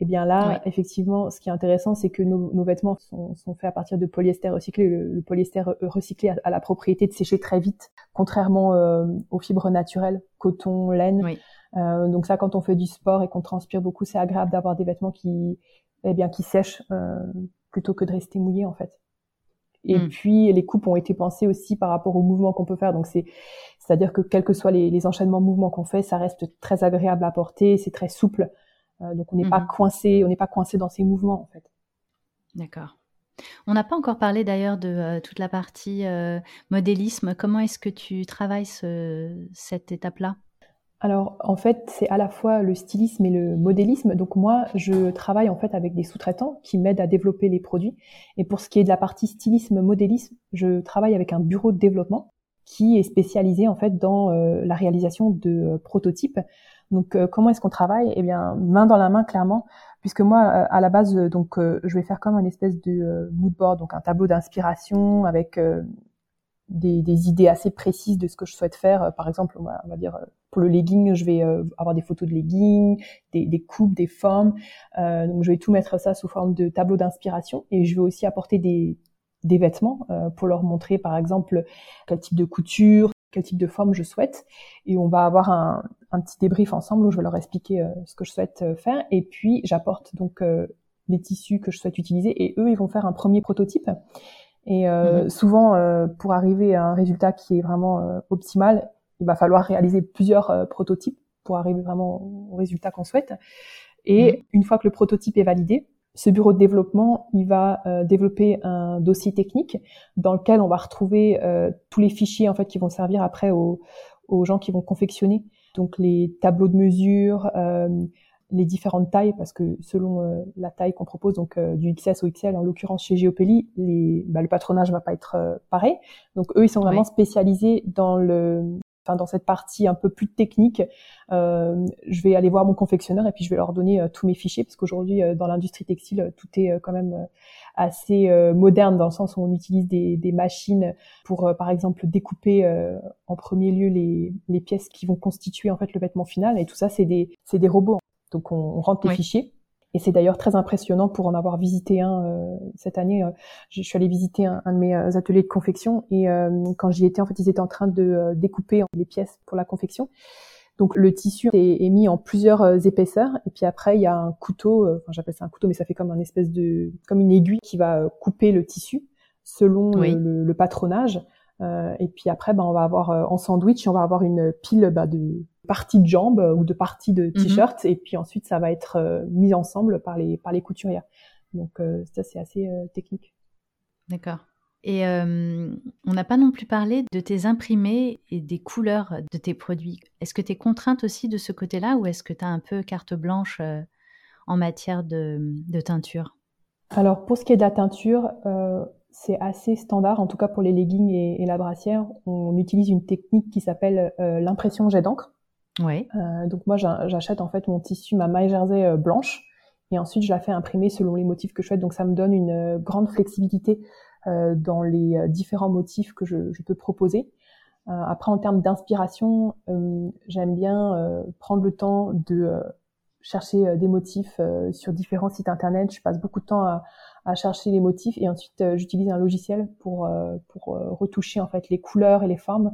eh bien là, effectivement, ce qui est intéressant, c'est que nos, nos vêtements sont, sont, faits à partir de polyester recyclé. Le, polyester recyclé a, la propriété de sécher très vite, contrairement aux fibres naturelles, coton, laine. Euh, donc ça, quand on fait du sport et qu'on transpire beaucoup, c'est agréable d'avoir des vêtements qui, eh bien, qui sèchent euh, plutôt que de rester mouillé en fait. Et hmm. puis les coupes ont été pensées aussi par rapport au mouvement qu'on peut faire. Donc c'est c'est-à-dire que quels que soient les, les enchaînements mouvements qu'on fait, ça reste très agréable à porter, c'est très souple. Euh, donc on n'est pas hmm. coincé, on n'est pas coincé dans ces mouvements en fait. D'accord. On n'a pas encore parlé d'ailleurs de euh, toute la partie euh, modélisme. Comment est-ce que tu travailles ce, cette étape-là? Alors en fait, c'est à la fois le stylisme et le modélisme. Donc moi, je travaille en fait avec des sous-traitants qui m'aident à développer les produits. Et pour ce qui est de la partie stylisme modélisme, je travaille avec un bureau de développement qui est spécialisé en fait dans euh, la réalisation de euh, prototypes. Donc euh, comment est-ce qu'on travaille? Eh bien, main dans la main clairement, puisque moi à la base donc je vais faire comme un espèce de mood board, donc un tableau d'inspiration avec des, des, idées assez précises de ce que je souhaite faire. Par exemple, on va, dire pour le legging, je vais avoir des photos de legging, des, des coupes, des formes. Euh, donc je vais tout mettre ça sous forme de tableau d'inspiration et je vais aussi apporter des, des vêtements euh, pour leur montrer par exemple quel type de couture, quel type de forme je souhaite. Et on va avoir un, un petit débrief ensemble où je vais leur expliquer euh, ce que je souhaite euh, faire. Et puis j'apporte donc les tissus que je souhaite utiliser et eux ils vont faire un premier prototype. Et mhm. souvent pour arriver à un résultat qui est vraiment optimal, il va falloir réaliser plusieurs prototypes pour arriver vraiment au résultat qu'on souhaite. Et mhm. une fois que le prototype est validé, ce bureau de développement, il va euh, développer un dossier technique dans lequel on va retrouver euh, tous les fichiers en fait qui vont servir après aux, aux gens qui vont confectionner. Donc les tableaux de mesure, euh, les différentes tailles, parce que selon la taille qu'on propose, donc du XS au XL, en l'occurrence chez Geopelli, les, bah, le patronage va pas être pareil. Donc eux, ils sont vraiment spécialisés dans le enfin dans cette partie un peu plus technique, euh, je vais aller voir mon confectionneur et puis je vais leur donner euh, tous mes fichiers parce qu'aujourd'hui euh, dans l'industrie textile tout est quand même assez moderne dans le sens où on utilise des, des machines pour par exemple découper en premier lieu les, les, pièces qui vont constituer en fait le vêtement final. Et tout ça c'est des c'est des robots donc on, on rentre les fichiers et c'est d'ailleurs très impressionnant pour en avoir visité un euh, cette année. Euh, je suis allée visiter un, de mes euh, ateliers de confection et quand j'y étais, en fait, ils étaient en train de découper les pièces pour la confection. Donc le tissu est, mis en plusieurs épaisseurs et puis après il y a un couteau, enfin j'appelle ça un couteau mais ça fait comme un espèce de comme une aiguille qui va couper le tissu selon le, le, patronage. Et puis après, ben, on va avoir en sandwich, on va avoir une pile bah, de parties de jambes euh, ou de parties de mhm. t-shirt et puis ensuite ça va être euh, mis ensemble par les par les couturières. Donc euh, ça c'est assez technique. D'accord. Et on n'a pas non plus parlé de tes imprimés et des couleurs de tes produits. Est-ce que tu es contrainte aussi de ce côté-là ou est-ce que tu as un peu carte blanche en matière de, de, teinture? Alors pour ce qui est de la teinture, c'est assez standard, en tout cas pour les leggings et, et, la brassière. On utilise une technique qui s'appelle l'impression jet d'encre. Ouais. Euh, donc moi, j'achète en fait mon tissu, ma maille jersey euh, blanche, et ensuite je la fais imprimer selon les motifs que je souhaite. Donc ça me donne une euh, grande flexibilité euh, dans les euh, différents motifs que je, je peux proposer. après, en termes d'inspiration, j'aime bien prendre le temps de chercher des motifs sur différents sites internet. Je passe beaucoup de temps à, à chercher les motifs et ensuite j'utilise un logiciel pour pour retoucher en fait les couleurs et les formes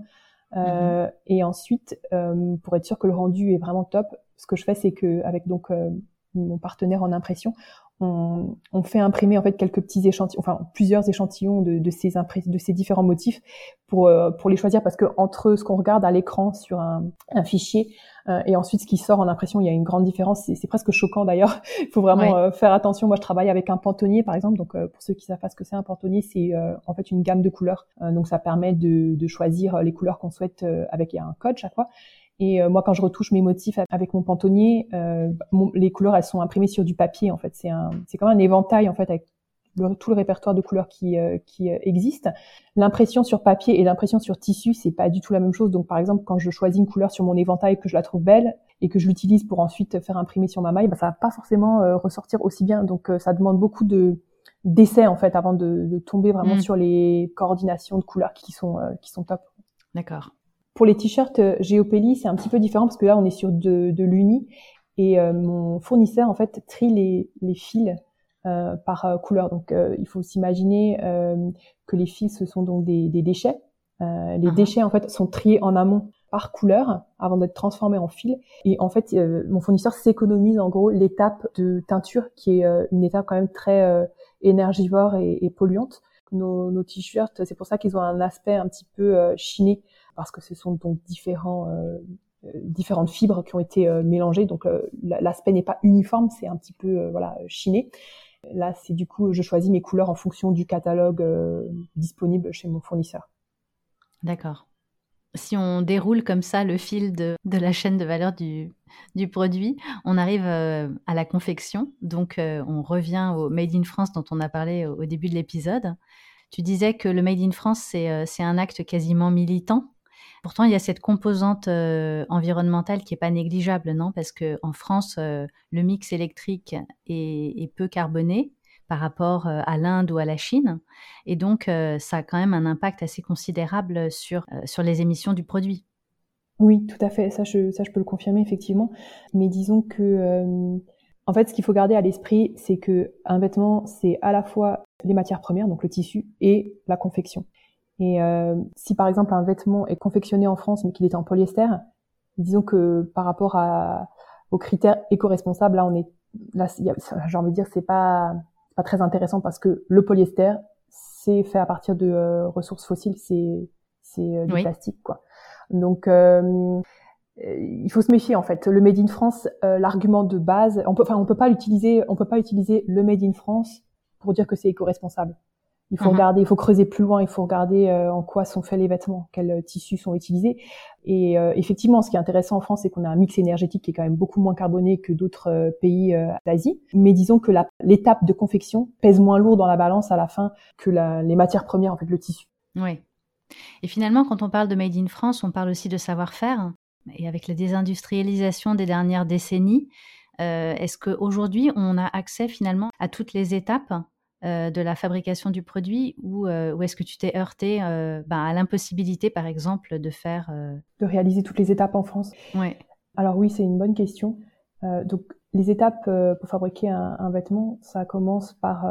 euh, mhm. Et ensuite, euh, pour être sûr que le rendu est vraiment top, ce que je fais, c'est que avec donc euh, mon partenaire en impression, on, on, fait imprimer en fait quelques petits échantillons, enfin plusieurs échantillons de, de ces de ces différents motifs pour pour les choisir parce que entre ce qu'on regarde à l'écran sur un, un fichier euh, et ensuite ce qui sort en impression, il y a une grande différence. C'est presque choquant d'ailleurs. Il faut vraiment faire attention. Moi, je travaille avec un pantonnier par exemple. Donc pour ceux qui savent pas ce que c'est un pantonnier, c'est en fait une gamme de couleurs. donc ça permet de, de choisir les couleurs qu'on souhaite avec un code chaque fois. Et euh, moi, quand je retouche mes motifs avec mon pantonnier, euh, les couleurs, elles sont imprimées sur du papier. En fait, c'est un, c'est comme un éventail en fait avec tout le répertoire de couleurs qui, euh, qui existe. L'impression sur papier et l'impression sur tissu, c'est pas du tout la même chose. Donc, par exemple, quand je choisis une couleur sur mon éventail que je la trouve belle et que je l'utilise pour ensuite faire imprimer sur ma maille, bah, ça va pas forcément ressortir aussi bien. Donc, ça demande beaucoup de d'essais en fait avant de, de tomber vraiment mmh. sur les coordinations de couleurs qui sont qui sont top. D'accord. Pour les t-shirts euh, Geopelli, c'est un petit peu différent parce que là, on est sur de, de l'uni et euh, mon fournisseur en fait trie les, les fils euh, par couleur. Donc, il faut s'imaginer que les fils ce sont donc des, des déchets. les uh-huh. déchets en fait sont triés en amont par couleur avant d'être transformés en fils. Et en fait, mon fournisseur s'économise en gros l'étape de teinture qui est une étape quand même très énergivore et, et polluante. Nos, nos t-shirts, c'est pour ça qu'ils ont un aspect un petit peu chiné parce que ce sont donc différents euh, euh, différentes fibres qui ont été euh, mélangées. Donc l'aspect n'est pas uniforme, c'est un petit peu voilà chiné. Là, c'est du coup, je choisis mes couleurs en fonction du catalogue disponible chez mon fournisseur. D'accord. si on déroule comme ça le fil de, la chaîne de valeur du, produit, on arrive à la confection. Donc, on revient au Made in France dont on a parlé au, début de l'épisode. Tu disais que le Made in France, c'est euh, un acte quasiment militant. Pourtant, il y a cette composante environnementale qui n'est pas négligeable, non? Parce qu'en France, le mix électrique est, peu carboné par rapport euh, à l'Inde ou à la Chine. Et donc, euh, ça a quand même un impact assez considérable sur, euh, sur les émissions du produit. Oui, tout à fait. Ça je, ça, je peux le confirmer, effectivement. Mais disons que, en fait, ce qu'il faut garder à l'esprit, c'est que un vêtement, c'est à la fois les matières premières, donc le tissu, et la confection. Et si, par exemple, un vêtement est confectionné en France, mais qu'il est en polyester, disons que par rapport à, aux critères éco-responsables, là, on est, là, j'ai envie de dire, c'est pas, pas très intéressant parce que le polyester, c'est fait à partir de euh, ressources fossiles, c'est c'est euh, du plastique quoi. Donc euh, il faut se méfier en fait. Le made in France, l'argument de base, on peut, enfin on peut pas l'utiliser, on peut pas utiliser le made in France pour dire que c'est éco-responsable. Il faut mhm. regarder, il faut creuser plus loin, il faut regarder euh, en quoi sont faits les vêtements, quels euh, tissus sont utilisés. Et euh, effectivement, ce qui est intéressant en France, c'est qu'on a un mix énergétique qui est quand même beaucoup moins carboné que d'autres pays d'Asie. Mais disons que l'étape de confection pèse moins lourd dans la balance à la fin que la, les matières premières, en fait, le tissu. Oui. Et finalement, quand on parle de Made in France, on parle aussi de savoir-faire. Et avec la désindustrialisation des dernières décennies, est-ce qu'aujourd'hui, on a accès finalement à toutes les étapes euh, de la fabrication du produit ou, euh, est-ce que tu t'es heurté euh, ben, à l'impossibilité, par exemple, de faire... De réaliser toutes les étapes en France? Oui. Alors oui, c'est une bonne question. donc les étapes pour fabriquer un, vêtement, ça commence par,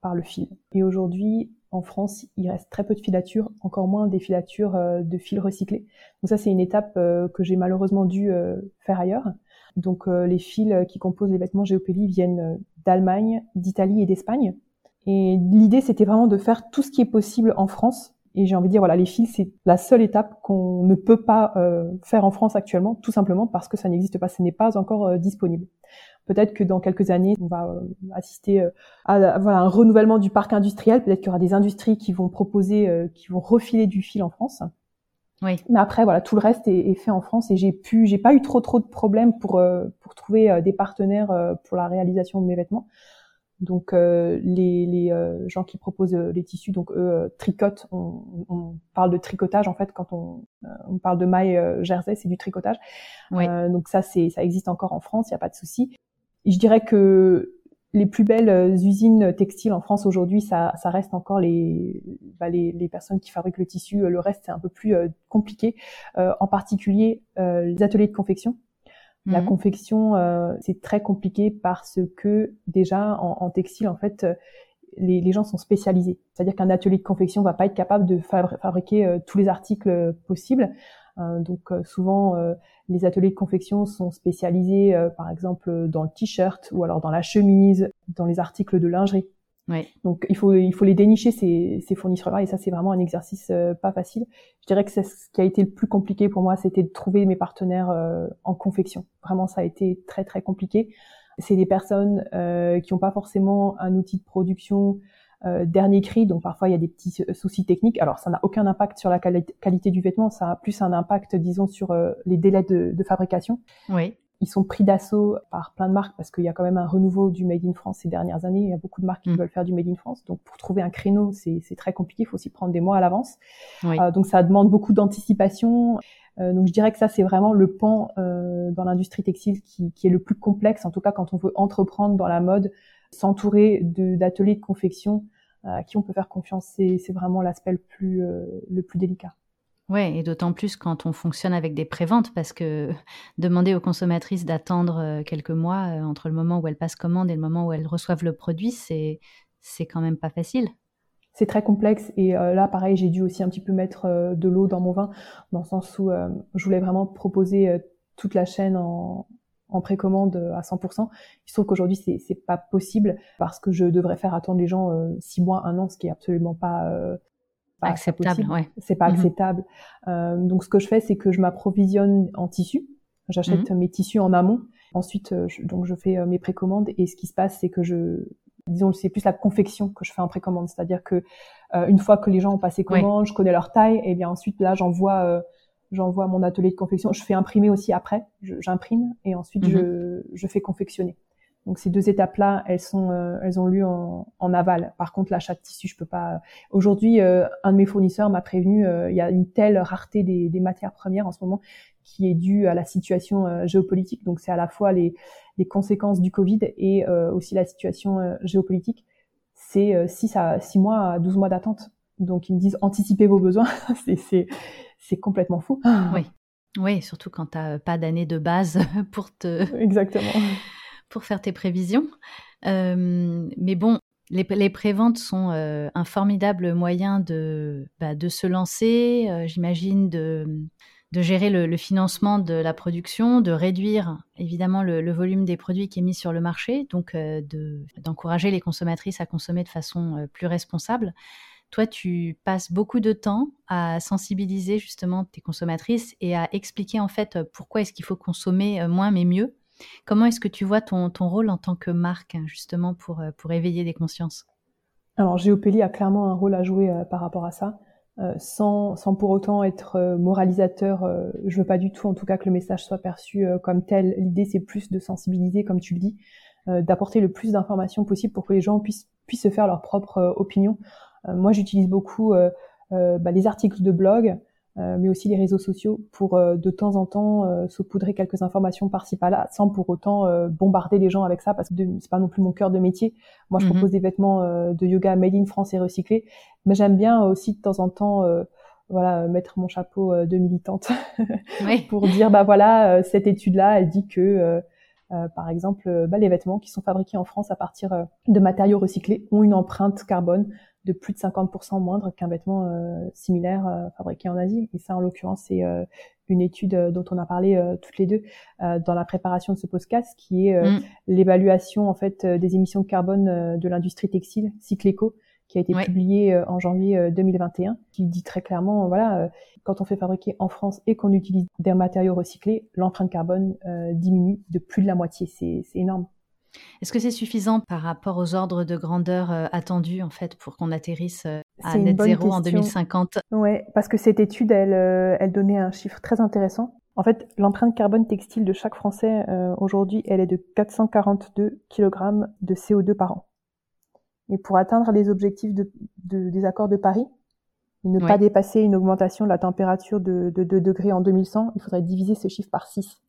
par le fil. Et aujourd'hui, en France, il reste très peu de filatures, encore moins des filatures de fils recyclés. Donc ça, c'est une étape que j'ai malheureusement dû faire ailleurs. Donc les fils qui composent les vêtements Géopélie viennent d'Allemagne, d'Italie et d'Espagne. Et l'idée, c'était vraiment de faire tout ce qui est possible en France. Et j'ai envie de dire, voilà, les fils, c'est la seule étape qu'on ne peut pas euh, faire en France actuellement, tout simplement parce que ça n'existe pas, ce n'est pas encore euh, disponible. Peut-être que dans quelques années, on va euh, assister à, voilà, un renouvellement du parc industriel. Peut-être qu'il y aura des industries qui vont proposer, qui vont refiler du fil en France. Oui. Mais après, voilà, tout le reste est, est fait en France et j'ai pu, j'ai pas eu trop trop de problèmes pour pour trouver des partenaires pour la réalisation de mes vêtements. Donc euh, les, les euh, gens qui proposent euh, les tissus, donc eux tricotent. On, on, parle de tricotage en fait quand on, on parle de maille jersey, c'est du tricotage. Oui. donc ça c'est ça existe encore en France, il n'y a pas de souci. je dirais que les plus belles usines textiles en France aujourd'hui, ça, ça reste encore les, bah les, les, personnes qui fabriquent le tissu. Le reste, c'est un peu plus compliqué. en particulier, les ateliers de confection. La mhm. confection, euh, c'est très compliqué parce que déjà en, textile, en fait, euh, les, gens sont spécialisés. C'est-à-dire qu'un atelier de confection va pas être capable de fabriquer euh, tous les articles possibles. donc souvent, les ateliers de confection sont spécialisés, par exemple, dans le t-shirt ou alors dans la chemise, dans les articles de lingerie. Donc il faut il faut les dénicher ces, ces fournisseurs-là et ça c'est vraiment un exercice euh, pas facile. Je dirais que c'est ce qui a été le plus compliqué pour moi, c'était de trouver mes partenaires euh, en confection. Vraiment ça a été très très compliqué. C'est des personnes euh, qui n'ont pas forcément un outil de production dernier cri, donc parfois il y a des petits soucis techniques. Alors ça n'a aucun impact sur la qualité du vêtement, ça a plus un impact disons sur les délais de, de fabrication. Oui ils sont pris d'assaut par plein de marques parce qu'il y a quand même un renouveau du Made in France ces dernières années. Il y a beaucoup de marques qui mm. veulent faire du Made in France. Donc pour trouver un créneau, c'est très compliqué. Il faut s'y prendre des mois à l'avance. Euh, donc ça demande beaucoup d'anticipation. Euh, donc je dirais que ça c'est vraiment le pan euh, dans l'industrie textile qui, qui, est le plus complexe. En tout cas quand on veut entreprendre dans la mode, s'entourer d'ateliers de, confection euh, à qui on peut faire confiance, c'est vraiment l'aspect le plus euh, le plus délicat. Oui, et d'autant plus quand on fonctionne avec des préventes, parce que demander aux consommatrices d'attendre euh, quelques mois euh, entre le moment où elles passent commande et le moment où elles reçoivent le produit, c'est c'est quand même pas facile. C'est très complexe et euh, là, pareil, j'ai dû aussi un petit peu mettre de l'eau dans mon vin, dans le sens où je voulais vraiment proposer toute la chaîne en, en précommande à 100%. Il se trouve qu'aujourd'hui, c'est c'est pas possible parce que je devrais faire attendre les gens six mois, un an, ce qui est absolument pas acceptable. Ouais. C'est pas mhm. acceptable. Euh, donc ce que je fais, c'est que je m'approvisionne en tissu. J'achète mhm. mes tissus en amont. Ensuite, euh, je, donc je fais euh, mes précommandes et ce qui se passe, c'est que je, disons, c'est plus la confection que je fais en précommande. C'est-à-dire que euh, une fois que les gens ont passé commande, je connais leur taille, et bien ensuite là, j'envoie j'envoie mon atelier de confection. Je fais imprimer aussi après, j'imprime et ensuite je, mhm. je fais confectionner. Donc ces deux étapes-là, elles sont, euh, elles ont lieu en, en, aval. Par contre, l'achat de tissu, je peux pas. Aujourd'hui, euh, un de mes fournisseurs m'a prévenu, euh, il y a une telle rareté des, des, matières premières en ce moment qui est due à la situation géopolitique. Donc c'est à la fois les, les, conséquences du Covid et aussi la situation géopolitique. C'est 6 à 6 mois à 12 mois d'attente. Donc ils me disent anticipez vos besoins. c'est c'est complètement fou. Oui. Oui, surtout quand tu n'as pas d'année de base pour te. Exactement pour faire tes prévisions. Euh, mais bon, les, préventes sont euh, un formidable moyen de, bah, se lancer, euh, j'imagine, de gérer le, financement de la production, de réduire évidemment le, volume des produits qui est mis sur le marché, donc d'encourager les consommatrices à consommer de façon plus responsable. Toi, tu passes beaucoup de temps à sensibiliser justement tes consommatrices et à expliquer en fait pourquoi est-ce qu'il faut consommer moins mais mieux Comment est-ce que tu vois ton, rôle en tant que marque, hein, justement, pour, euh, pour éveiller des consciences? Alors, Géopélie a clairement un rôle à jouer euh, par rapport à ça. Euh, sans, pour autant être moralisateur, je veux pas du tout, en tout cas, que le message soit perçu comme tel. L'idée, c'est plus de sensibiliser, comme tu le dis, d'apporter le plus d'informations possible pour que les gens puissent, se faire leur propre opinion. moi, j'utilise beaucoup bah, les articles de blog, mais aussi les réseaux sociaux pour euh, de temps en temps euh, saupoudrer quelques informations par-ci par-là, sans pour autant bombarder les gens avec ça, parce que c'est pas non plus mon cœur de métier. Moi, je mhm. propose des vêtements de yoga made in France et recyclés, mais j'aime bien aussi de temps en temps voilà mettre mon chapeau de militante pour dire bah voilà cette étude là elle dit que par exemple bah, les vêtements qui sont fabriqués en France à partir de matériaux recyclés ont une empreinte carbone de plus de 50% moindre qu'un vêtement euh, similaire euh, fabriqué en Asie. Et ça, en l'occurrence, c'est euh, une étude dont on a parlé toutes les deux dans la préparation de ce podcast, qui est mm. l'évaluation en fait des émissions de carbone de l'industrie textile, Cycleco, qui a été publiée en janvier 2021, qui dit très clairement, voilà, quand on fait fabriquer en France et qu'on utilise des matériaux recyclés, l'empreinte carbone diminue de plus de la moitié. C'est énorme. Est-ce que c'est suffisant par rapport aux ordres de grandeur euh, attendus en fait pour qu'on atterrisse euh, à net zéro en 2050 Ouais, parce que cette étude, elle, euh, elle donnait un chiffre très intéressant. En fait, l'empreinte carbone textile de chaque Français aujourd'hui, elle est de 442 kg de CO2 par an. Et pour atteindre les objectifs de, des accords de Paris, et ne pas dépasser une augmentation de la température de, de 2 degrés en 2100, il faudrait diviser ce chiffre par 6.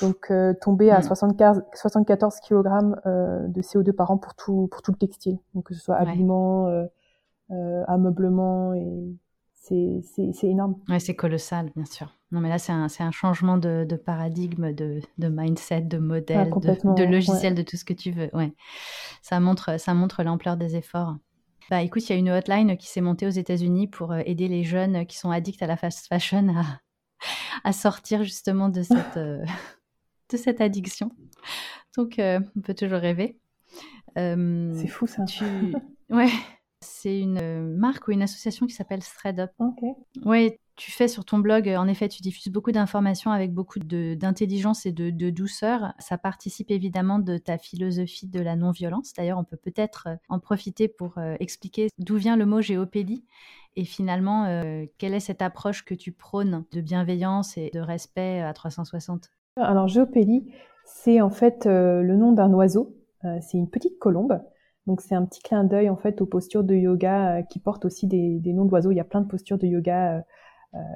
Donc euh, tomber à 75, 74 kg de CO2 par an pour tout pour tout le textile, donc que ce soit habillement, euh, euh, ameublement et c'est c'est énorme. Ouais, c'est colossal, bien sûr. Non, mais là c'est un c'est un changement de, de paradigme, de, de mindset, de modèle, de, de, logiciel, de tout ce que tu veux. Ouais, ça montre ça montre l'ampleur des efforts. Bah écoute, il y a une hotline qui s'est montée aux États-Unis pour aider les jeunes qui sont addicts à la fast fashion à à sortir justement de cette, euh, de cette addiction. Donc, euh, on peut toujours rêver. Euh, c'est fou ça. Tu... Ouais, c'est une marque ou une association qui s'appelle ThreadUp. Ok. Ouais, tu fais sur ton blog, en effet, tu diffuses beaucoup d'informations avec beaucoup d'intelligence et de, douceur. Ça participe évidemment de ta philosophie de la non-violence. D'ailleurs, on peut peut-être en profiter pour expliquer d'où vient le mot géopédie et finalement, euh, quelle est cette approche que tu prônes de bienveillance et de respect à 360 Alors, géopélie, c'est en fait euh, le nom d'un oiseau. Euh, c'est une petite colombe. Donc, c'est un petit clin d'œil en fait aux postures de yoga qui portent aussi des, des noms d'oiseaux. Il y a plein de postures de yoga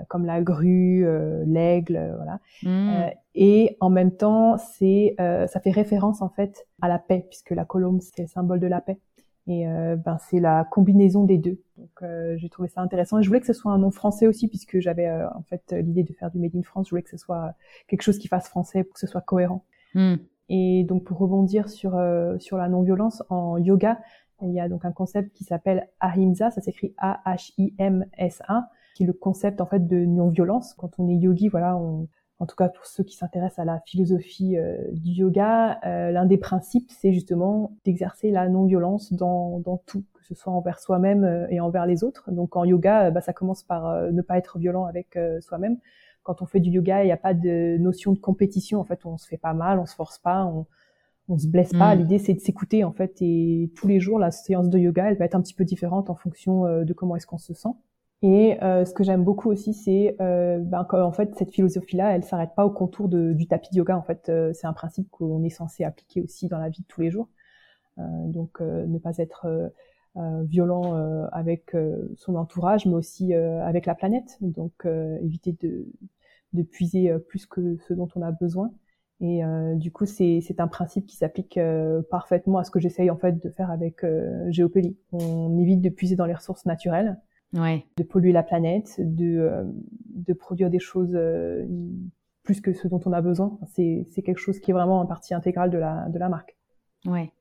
comme la grue, l'aigle, voilà. Mmh. et en même temps, c'est ça fait référence en fait à la paix puisque la colombe c'est le symbole de la paix. Et euh, ben c'est la combinaison des deux. Donc euh, j'ai trouvé ça intéressant. Et je voulais que ce soit un nom français aussi, puisque j'avais euh, en fait l'idée de faire du Made in France. Je voulais que ce soit quelque chose qui fasse français pour que ce soit cohérent. Hmm. Et donc pour rebondir sur sur la non-violence en yoga, il y a donc un concept qui s'appelle Ahimsa. Ça s'écrit A-H-I-M-S-A, qui est le concept en fait de non-violence. Quand on est yogi, voilà, on en tout cas pour ceux qui s'intéressent à la philosophie euh, du yoga, euh, l'un des principes, c'est justement d'exercer la non-violence dans, dans, tout, que ce soit envers soi-même euh, et envers les autres. Donc en yoga, bah, ça commence par ne pas être violent avec soi-même. Quand on fait du yoga, il n'y a pas de notion de compétition. En fait, on se fait pas mal, on se force pas, on, on se blesse pas. Mm. L'idée, c'est de s'écouter en fait. Et tous les jours, la séance de yoga, elle va être un petit peu différente en fonction de comment est-ce qu'on se sent. Et euh, ce que j'aime beaucoup aussi, c'est euh, ben, en fait cette philosophie-là, elle s'arrête pas au contour du tapis de yoga. En fait, euh, c'est un principe qu'on est censé appliquer aussi dans la vie de tous les jours. Euh, donc, ne pas être violent avec son entourage, mais aussi avec la planète. Donc, éviter de, de puiser plus que ce dont on a besoin. Et du coup, c'est un principe qui s'applique parfaitement à ce que j'essaye en fait de faire avec Géopélie. On évite de puiser dans les ressources naturelles ouais. de polluer la planète, de, euh, de produire des choses euh, plus que ce dont on a besoin. C'est, c'est quelque chose qui est vraiment en partie intégrale de la, de la marque. Ouais.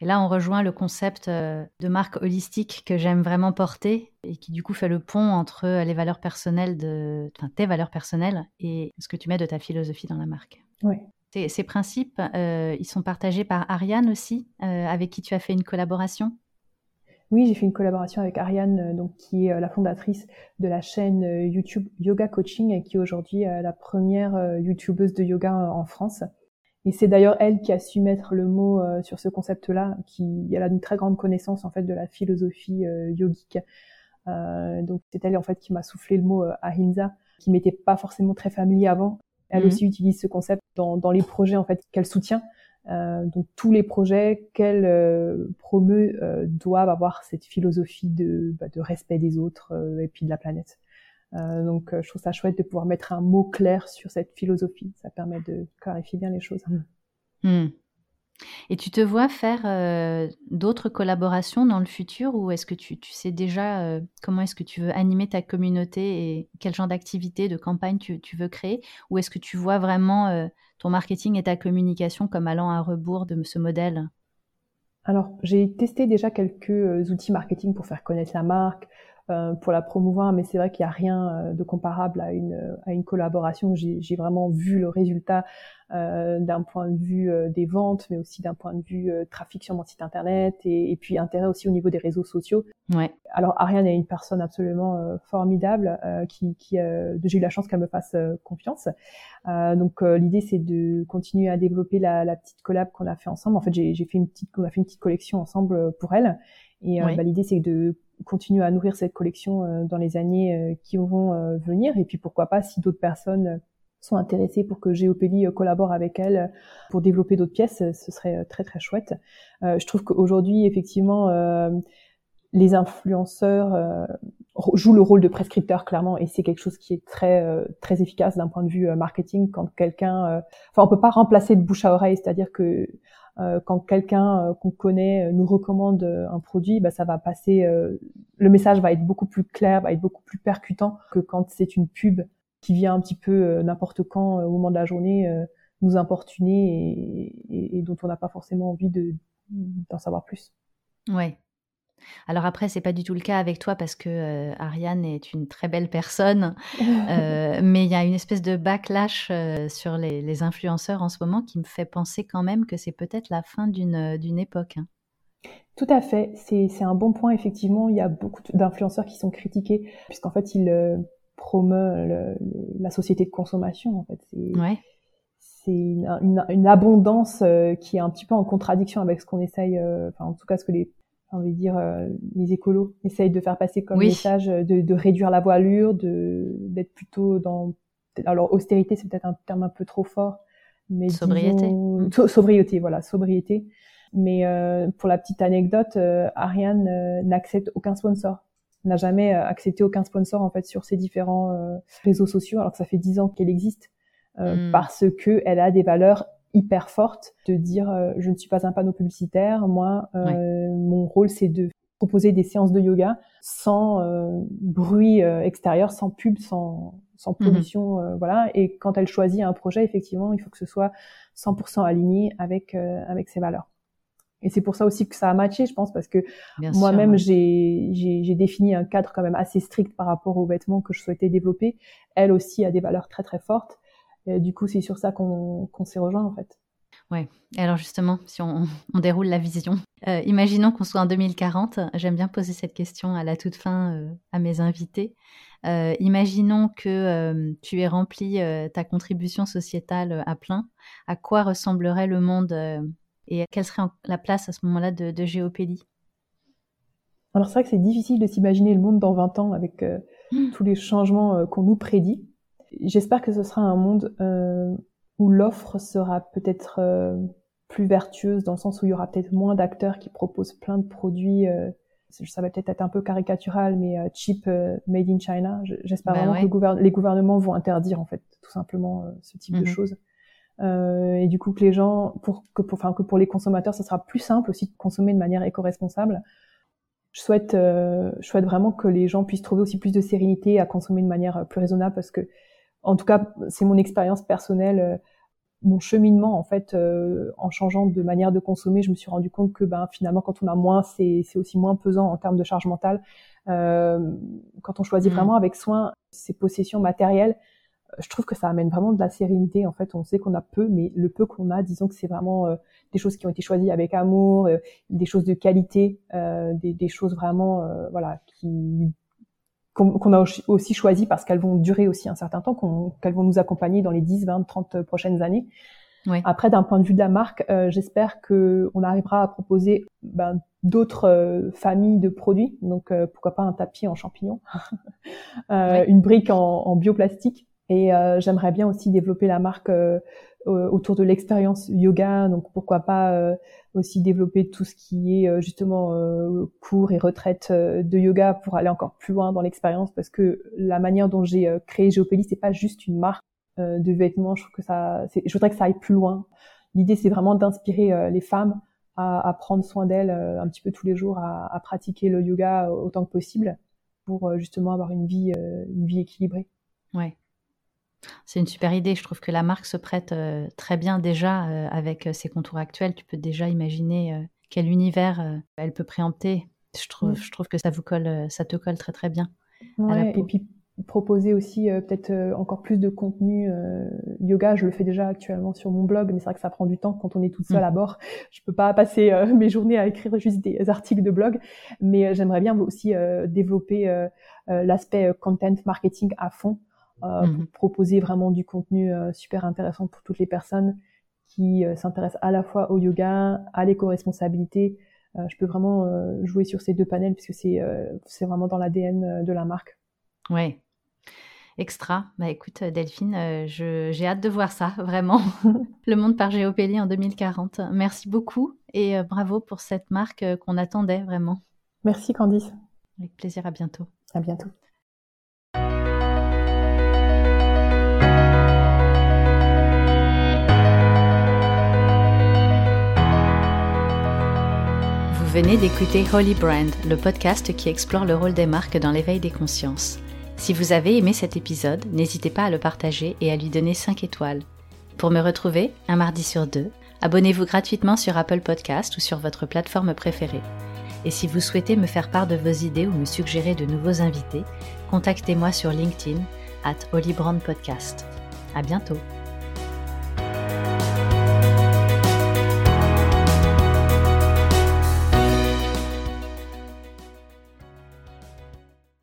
Et là, on rejoint le concept euh, de marque holistique que j'aime vraiment porter et qui du coup fait le pont entre les valeurs personnelles de, enfin, tes valeurs personnelles et ce que tu mets de ta philosophie dans la marque. Oui. Ces, ces principes, euh, ils sont partagés par Ariane aussi, euh, avec qui tu as fait une collaboration? Oui, j'ai fait une collaboration avec Ariane, euh, donc qui est euh, la fondatrice de la chaîne euh, YouTube Yoga Coaching, et qui est aujourd'hui la première YouTubeuse de yoga en France. Et c'est d'ailleurs elle qui a su mettre le mot sur ce concept-là, qui elle a une très grande connaissance en fait de la philosophie yogique. donc c'est elle en fait qui m'a soufflé le mot ahimsa, qui m'était pas forcément très familier avant. Elle mmh. aussi utilise ce concept dans, dans les projets en fait qu'elle soutient. Euh, donc tous les projets qu'elle euh, promeut euh, doivent avoir cette philosophie de, bah, de respect des autres et puis de la planète. donc je trouve ça chouette de pouvoir mettre un mot clair sur cette philosophie. Ça permet de clarifier bien les choses. Hmm. Et tu te vois faire d'autres collaborations dans le futur ou est-ce que tu, sais déjà comment est-ce que tu veux animer ta communauté et quel genre d'activité, de campagne tu, veux créer? Ou est-ce que tu vois vraiment ton marketing et ta communication comme allant à rebours de ce modèle? Alors, j'ai testé déjà quelques euh, outils marketing pour faire connaître la marque, euh, pour la promouvoir, mais c'est vrai qu'il n'y a rien euh, de comparable à une, à une collaboration. J'ai vraiment vu le résultat euh, d'un point de vue euh, des ventes, mais aussi d'un point de vue euh, trafic sur mon site internet et, et, puis intérêt aussi au niveau des réseaux sociaux. Ouais. Alors Ariane est une personne absolument formidable qui, qui j'ai eu la chance qu'elle me fasse confiance. donc l'idée c'est de continuer à développer la, la petite collab qu'on a fait ensemble. En fait j'ai fait une petite, on a fait une petite collection ensemble pour elle. Et bah, l'idée c'est de continuer à nourrir cette collection dans les années qui vont venir. Et puis pourquoi pas si d'autres personnes sont intéressés pour que Géopélie euh, collabore avec elle euh, pour développer d'autres pièces, euh, ce serait très très chouette. je trouve qu'aujourd'hui, effectivement, les influenceurs jouent le rôle de prescripteur clairement, et c'est quelque chose qui est très très efficace d'un point de vue marketing. Quand quelqu'un, enfin, on peut pas remplacer de bouche à oreille, c'est-à-dire que quand quelqu'un qu'on connaît nous recommande un produit, bah, ça va passer, le message va être beaucoup plus clair, va être beaucoup plus percutant que quand c'est une pub qui vient un petit peu euh, n'importe quand euh, au moment de la journée euh, nous importuner et, et, dont on n'a pas forcément envie de d'en savoir plus. Ouais. Alors après, c'est pas du tout le cas avec toi parce que Ariane est une très belle personne, euh, mais il y a une espèce de backlash sur les, les, influenceurs en ce moment qui me fait penser quand même que c'est peut-être la fin d'une époque. Hein. Tout à fait, c'est un bon point effectivement. Il y a beaucoup d'influenceurs qui sont critiqués puisqu'en fait ils promeut le, la société de consommation. En fait, c'est ouais. c'est une, une, une, abondance euh, qui est un petit peu en contradiction avec ce qu'on essaye, euh, enfin en tout cas ce que les envie de dire euh, les écolos essayent de faire passer comme message de, de, réduire la voilure, de d'être plutôt dans alors austérité c'est peut-être un terme un peu trop fort, mais sobriété, disons, so, sobriété voilà sobriété. Mais pour la petite anecdote, Ariane n'accepte aucun sponsor n'a jamais euh, accepté aucun sponsor en fait sur ses différents euh, réseaux sociaux alors que ça fait dix ans qu'elle existe euh, mm. parce que elle a des valeurs hyper fortes de dire je ne suis pas un panneau publicitaire moi mon rôle c'est de proposer des séances de yoga sans bruit extérieur sans pub sans sans mm-hmm. pollution voilà et quand elle choisit un projet effectivement il faut que ce soit 100% aligné avec avec ses valeurs et c'est pour ça aussi que ça a matché, je pense, parce que moi-même, j'ai défini un cadre quand même assez strict par rapport aux vêtements que je souhaitais développer. Elle aussi a des valeurs très très fortes. Et du coup, c'est sur ça qu'on s'est rejoint en fait. Ouais. alors justement, si on, on déroule la vision, euh, imaginons qu'on soit en 2040. J'aime bien poser cette question à la toute fin euh, à mes invités. Euh, imaginons que euh, tu aies rempli euh, ta contribution sociétale à plein. À quoi ressemblerait le monde et quelle serait la place à ce moment-là de, de Géopélie? Alors c'est vrai que c'est difficile de s'imaginer le monde dans 20 ans avec mmh. tous les changements qu'on nous prédit. J'espère que ce sera un monde où l'offre sera peut-être plus vertueuse dans le sens où il y aura peut-être moins d'acteurs qui proposent plein de produits. Euh, ça va peut-être être un peu caricatural, mais euh, cheap, euh, made in China. J'espère ben vraiment que les gouvernements vont interdire en fait tout simplement ce type de mhm. choses. et du coup que les gens, pour que pour, enfin que pour les consommateurs, ce sera plus simple aussi de consommer de manière éco-responsable. Je souhaite, je souhaite vraiment que les gens puissent trouver aussi plus de sérénité à consommer de manière plus raisonnable parce que, en tout cas, c'est mon expérience personnelle mon cheminement en fait euh, en changeant de manière de consommer je me suis rendu compte que ben finalement quand on a moins c'est c'est aussi moins pesant en termes de charge mentale euh, quand on choisit mmh. vraiment avec soin ses possessions matérielles je trouve que ça amène vraiment de la sérénité en fait on sait qu'on a peu mais le peu qu'on a disons que c'est vraiment euh, des choses qui ont été choisies avec amour des choses de qualité des, des choses vraiment voilà qui qu'on a aussi choisi parce qu'elles vont durer aussi un certain temps, qu'elles vont nous accompagner dans les 10, 20, 30 prochaines années. Après, d'un point de vue de la marque, euh, j'espère que on arrivera à proposer ben, d'autres euh, familles de produits. Donc, euh, pourquoi pas un tapis en champignons, une brique en, en bioplastique. Et j'aimerais bien aussi développer la marque autour de l'expérience yoga. Donc, pourquoi pas aussi développer tout ce qui est euh, justement euh, cours et retraite euh, de yoga pour aller encore plus loin dans l'expérience parce que la manière dont j'ai créé Géopélie c'est pas juste une marque de vêtements. Je trouve que ça je voudrais que ça aille plus loin. L'idée c'est vraiment d'inspirer les femmes à, à, prendre soin d'elles un petit peu tous les jours à, à, pratiquer le yoga autant que possible pour justement avoir une vie une vie équilibrée. Ouais c'est une super idée. Je trouve que la marque se prête euh, très bien déjà euh, avec euh, ses contours actuels. Tu peux déjà imaginer quel univers elle peut préempter. Je trouve, je trouve que ça vous colle, ça te colle très très bien. et puis proposer aussi peut-être encore plus de contenu yoga. Je le fais déjà actuellement sur mon blog, mais c'est vrai que ça prend du temps quand on est toute seule mmh. à bord. Je peux pas passer mes journées à écrire juste des articles de blog, mais j'aimerais bien aussi développer l'aspect content marketing à fond euh, pour mhm. proposer vraiment du contenu euh, super intéressant pour toutes les personnes qui euh, s'intéressent à la fois au yoga, à l'éco-responsabilité. je peux vraiment jouer sur ces deux panels puisque c'est c'est vraiment dans l'ADN de la marque. Ouais. Extra. Bah écoute Delphine, j'ai hâte de voir ça, vraiment. Le monde par Géopélie en 2040. Merci beaucoup et bravo pour cette marque qu'on attendait vraiment. Merci Candice. Avec plaisir, à bientôt. À bientôt. Venez d'écouter Holy Brand, le podcast qui explore le rôle des marques dans l'éveil des consciences. Si vous avez aimé cet épisode, n'hésitez pas à le partager et à lui donner 5 étoiles. Pour me retrouver, un mardi sur deux, abonnez-vous gratuitement sur Apple Podcast ou sur votre plateforme préférée. Et si vous souhaitez me faire part de vos idées ou me suggérer de nouveaux invités, contactez-moi sur LinkedIn at Holy Brand Podcast. À bientôt!